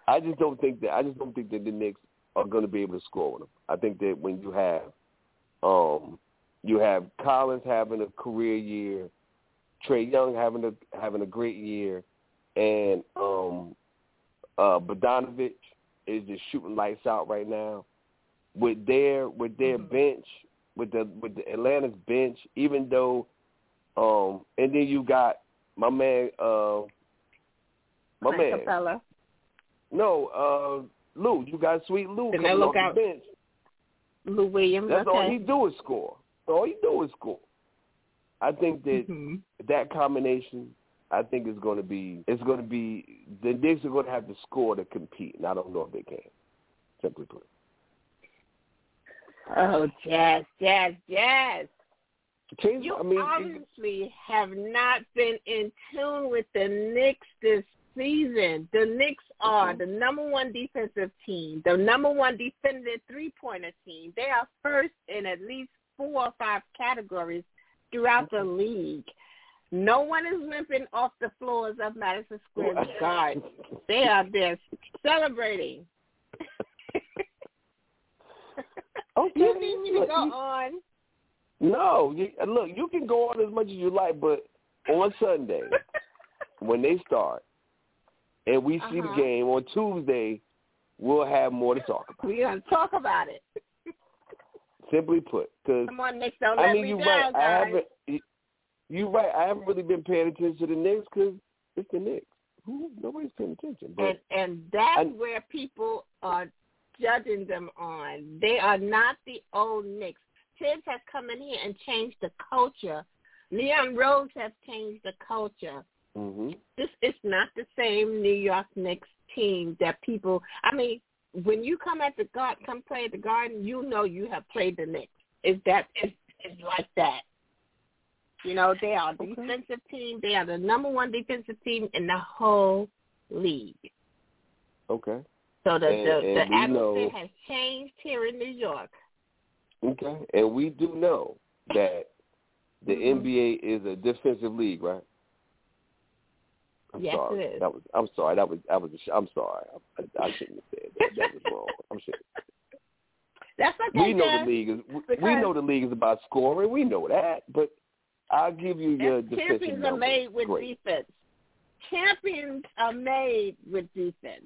I just don't think that. I just don't think that the Knicks are going to be able to score with them. I think that when you have, um, you have Collins having a career year, Trae Young having a having a great year, and um, uh, Bogdanovich is just shooting lights out right now. With their with their Mhm. bench, with the with the Atlanta's bench, even though, um, and then you got my man, uh, my Clint man, Capela. No, uh, Lou. You got Sweet Lou Then coming off out- the bench. Lou Williams. That's all okay. he do is score. All he do is score. I think that Mhm. that combination, I think is going to be. It's going to be the Knicks are going to have to score to compete, and I don't know if they can. Simply put, Oh, jazz, jazz, jazz. change. You I mean, obviously have not been in tune with the Knicks this season. The Knicks are Mhm. the number one defensive team, the number one defended three-pointer team. They are first in at least four or five categories throughout the league. No one is limping off the floors of Madison Square Garden. They are there celebrating. [laughs] okay. you need me to go on? No, you, look, you can go on as much as you like, but on Sunday [laughs] when they start, and we see the Uh-huh. game on Tuesday, we'll have more to talk about. [laughs] We're going to talk about it. Simply put, because Come on, Knicks, don't I let mean, me you're right. I haven't. you- You're right. I haven't really been paying attention to the Knicks because it's the Knicks. Who nobody's paying attention. And and that's I- where people are judging them on. They are not the old Knicks. Thibs has come in here and changed the culture. Leon Rose has changed the culture. Hmm This is not the same New York Knicks team that people. I mean, when you come at the guard, come play at the Garden, you know you have played the Knicks. Is that it's, it's like that? You know, they are a Okay. defensive team. They are the number one defensive team in the whole league. okay, So the And- the, and the atmosphere know- has changed here in New York. okay, and we do know that the Mhm. NBA is a defensive league, right? I'm Yes, sorry. it is. That was. I'm sorry. That was. That was. A I'm sorry. I, I shouldn't have said that. That was wrong. I'm sure. [laughs] That's okay. we know Jazz. the league is. We, we know the league is about scoring. We know that, but I'll give you your champions are made with Great. defense. Champions are made with defense.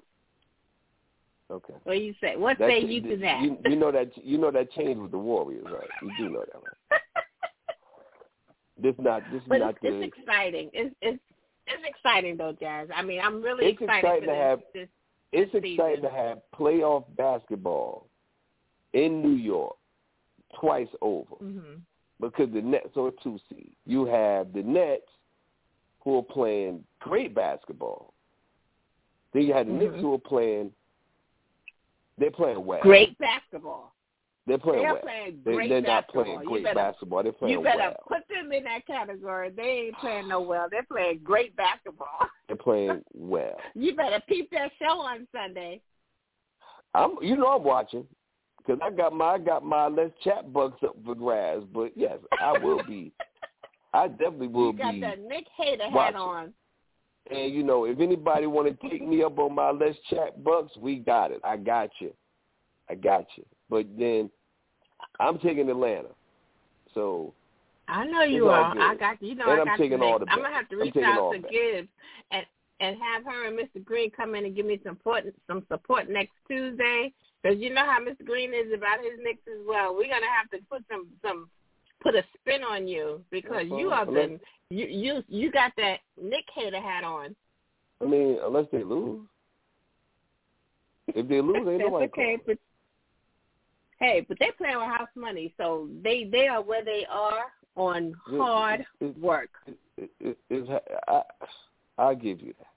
Okay. What do you say? What That- say you to that? You, you know that you know that changed with the Warriors, right? You do know that, right? [laughs] This not this is but not it's, the it's exciting. It's it's it's exciting though, Jazz. I mean, I'm really It's excited exciting to have- this. it's this exciting to have playoff basketball in New York twice over hmm because the Nets are a two seed. You have the Nets who are playing great basketball. Then you have the Knicks Mhm. who are playing. They're playing well. Great basketball. They're playing They're well. playing They, great they're not playing great better- basketball. They're playing well. You better well. put them in that category. They ain't playing no well. They're playing great basketball. [laughs] They're playing well. You better peep that show on Sunday. I'm, you know, I'm watching because I got my, I got my let's chat bucks up for grabs. But yes, I will be. [laughs] I definitely will be. you got be. that Knick Hater hat on. And you know, if anybody want to take me up on my let's chat bucks, we got it. I got you. I got you. But then I'm taking Atlanta. So I know you are. Good. I got you. know and I I'm got taking you. all the I'm gonna have to reach out to back. Gibbs and and have her and Mr. Green come in and give me some support some support next Tuesday because you know how Mr. Green is about his Knicks as well. We're gonna have to put some some put a spin on you because you have been you you you got that Knick hater hat on. I mean, unless they lose. If they lose, ain't [laughs] nobody okay, but hey, but they playing with house money, so they they are where they are on hard it, it, work. It, I, I'll give you that.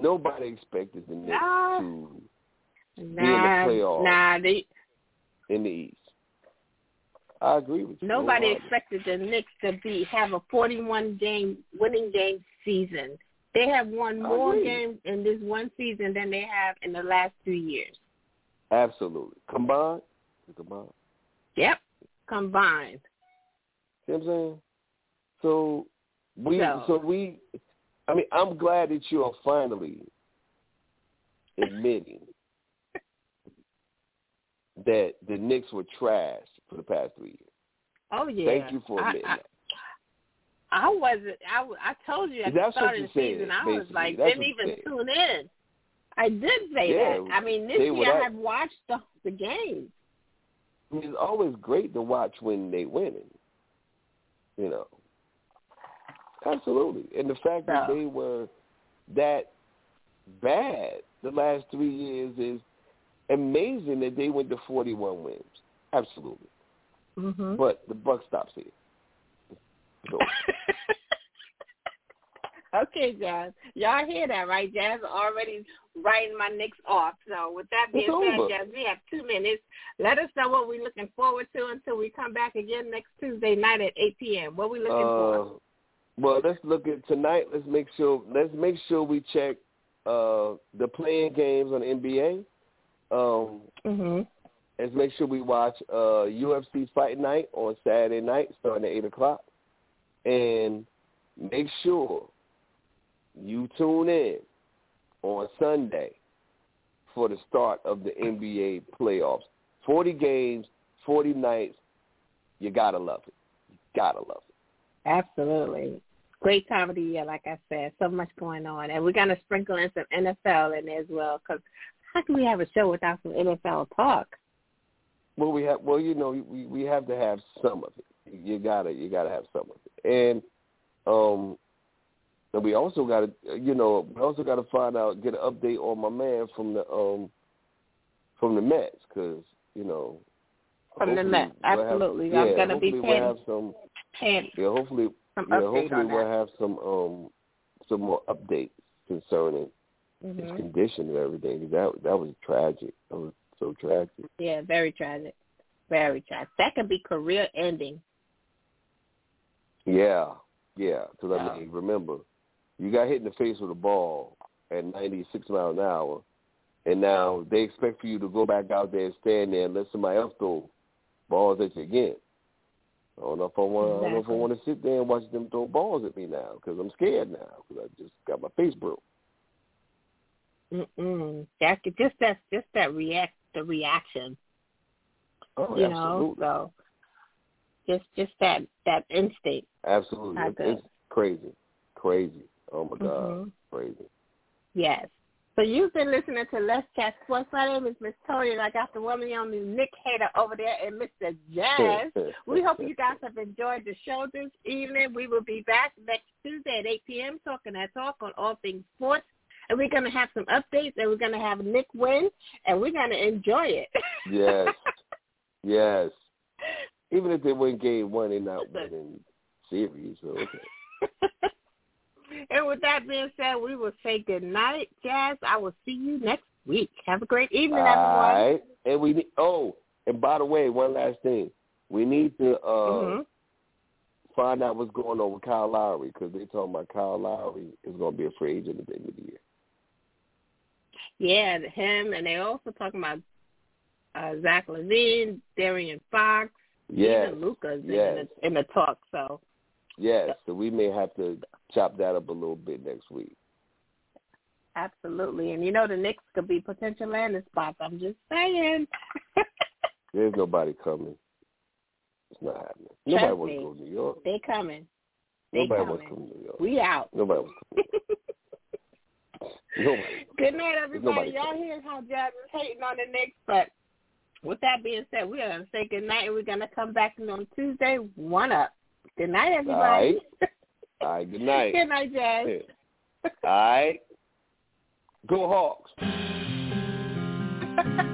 Nobody expected the Knicks to nah, be in the playoffs nah, they, in the East. I agree with you. Nobody no expected the Knicks to be have a 41 game winning game season. They have won more games in this one season than they have in the last two years. Absolutely. Combined? Combined. Yep. Combined. See what I'm saying? So we so, so we I mean, I'm glad that you are finally admitting [laughs] that the Knicks were trash for the past three years. Oh yeah. Thank you for admitting I, I, that. I wasn't. I, I told you at That's the start of the you season. said, I was basically. like, That's didn't even said. tune in. I did say Yeah, that. I mean, this year I have watched the the games. I mean, it's always great to watch when they winning. You know. Absolutely. And the fact that they were that bad the last three years is amazing that they went to 41 wins. Absolutely. Mm-hmm. But the buck stops here. [laughs] So, okay, Jazz. Y'all hear that, right? Jazz already writing my Knicks off. So with that being said. Jazz, we have two minutes. Let us know what we're looking forward to until we come back again next Tuesday night at 8 p.m. What we looking for? uh, well, let's look at tonight. Let's make sure. Let's make sure we check uh, the playing games on the NBA. Um, Mm-hmm. let's make sure we watch uh, UFC Fight Night on Saturday night, starting at eight o'clock, and make sure you tune in on Sunday for the start of the NBA playoffs. Forty games, forty nights. You gotta love it. You gotta love it. Absolutely. Great time of the year, like I said. So much going on. And we're going to sprinkle in some NFL in there as well because how can we have a show without some NFL talk? Well, we have. Well, you know, we we have to have some of it. You gotta, you gotta have some of it, and um, and we also gotta, you know, we also gotta find out, get an update on my man from the um, from the Mets, because you know, From the Mets, we'll have- absolutely. yeah, I'm going to be paying, we'll have some. paying Yeah, hopefully, some yeah, hopefully we'll have some um, some more updates concerning his hmm condition and everything. That that was tragic. That was so tragic. Yeah, very tragic. Very tragic. That could be career ending. Yeah, yeah. Because I mean, remember, you got hit in the face with a ball at 96 miles an hour, and now they expect for you to go back out there and stand there and let somebody else throw balls at you again. I don't know if I want. I don't know if I want to sit there and watch them throw balls at me now because I'm scared now because I just got my face broke. Mm-mm. That just that just that react the reaction, Oh, you absolutely, know. So just just that that instinct. absolutely. It's crazy, crazy. Oh my god, Mhm. crazy. Yes. So you've been listening to Let's Chat Sports. My name is Miss Toni, and I got the woman on the Knick Hater over there and Mr. Jazz. [laughs] We hope you guys have enjoyed the show this evening. We will be back next Tuesday at 8 p.m. talking that talk on all things sports. And we're going to have some updates, and we're going to have Knick win, and we're going to enjoy it. Yes. [laughs] Yes. Even if they win game one, they're not winning series. So okay. [laughs] and with that being said, we will say good night, Jazz. I will see you next week. Have a great evening, All everyone. right. And we need, oh, and by the way, one last thing. We need to uh Mhm. find out what's going on with Kyle Lowry because they talking about Kyle Lowry is going to be a free agent at the end of the year. Yeah, him, and they also talking about uh, Zach LaVine, De'Aaron Fox, even Luka's yes. in, the, in the talk. So Yes. So we may have to chop that up a little bit next week. Absolutely. And you know the Knicks could be potential landing spots. I'm just saying. [laughs] There's nobody coming. It's not happening. Nobody Trust wants to go to New York. They coming. They Nobody coming. wants to come to New York. We out. Nobody wants to come. [laughs] Nobody. Good night, everybody. Y'all coming. hear how Jazz is hating on the Knicks, but with that being said, we're gonna say good night and we're gonna come back on Tuesday, one up. Good night, everybody. All right, good [laughs] night. good night, Jazz. All right. Go Hawks. [laughs]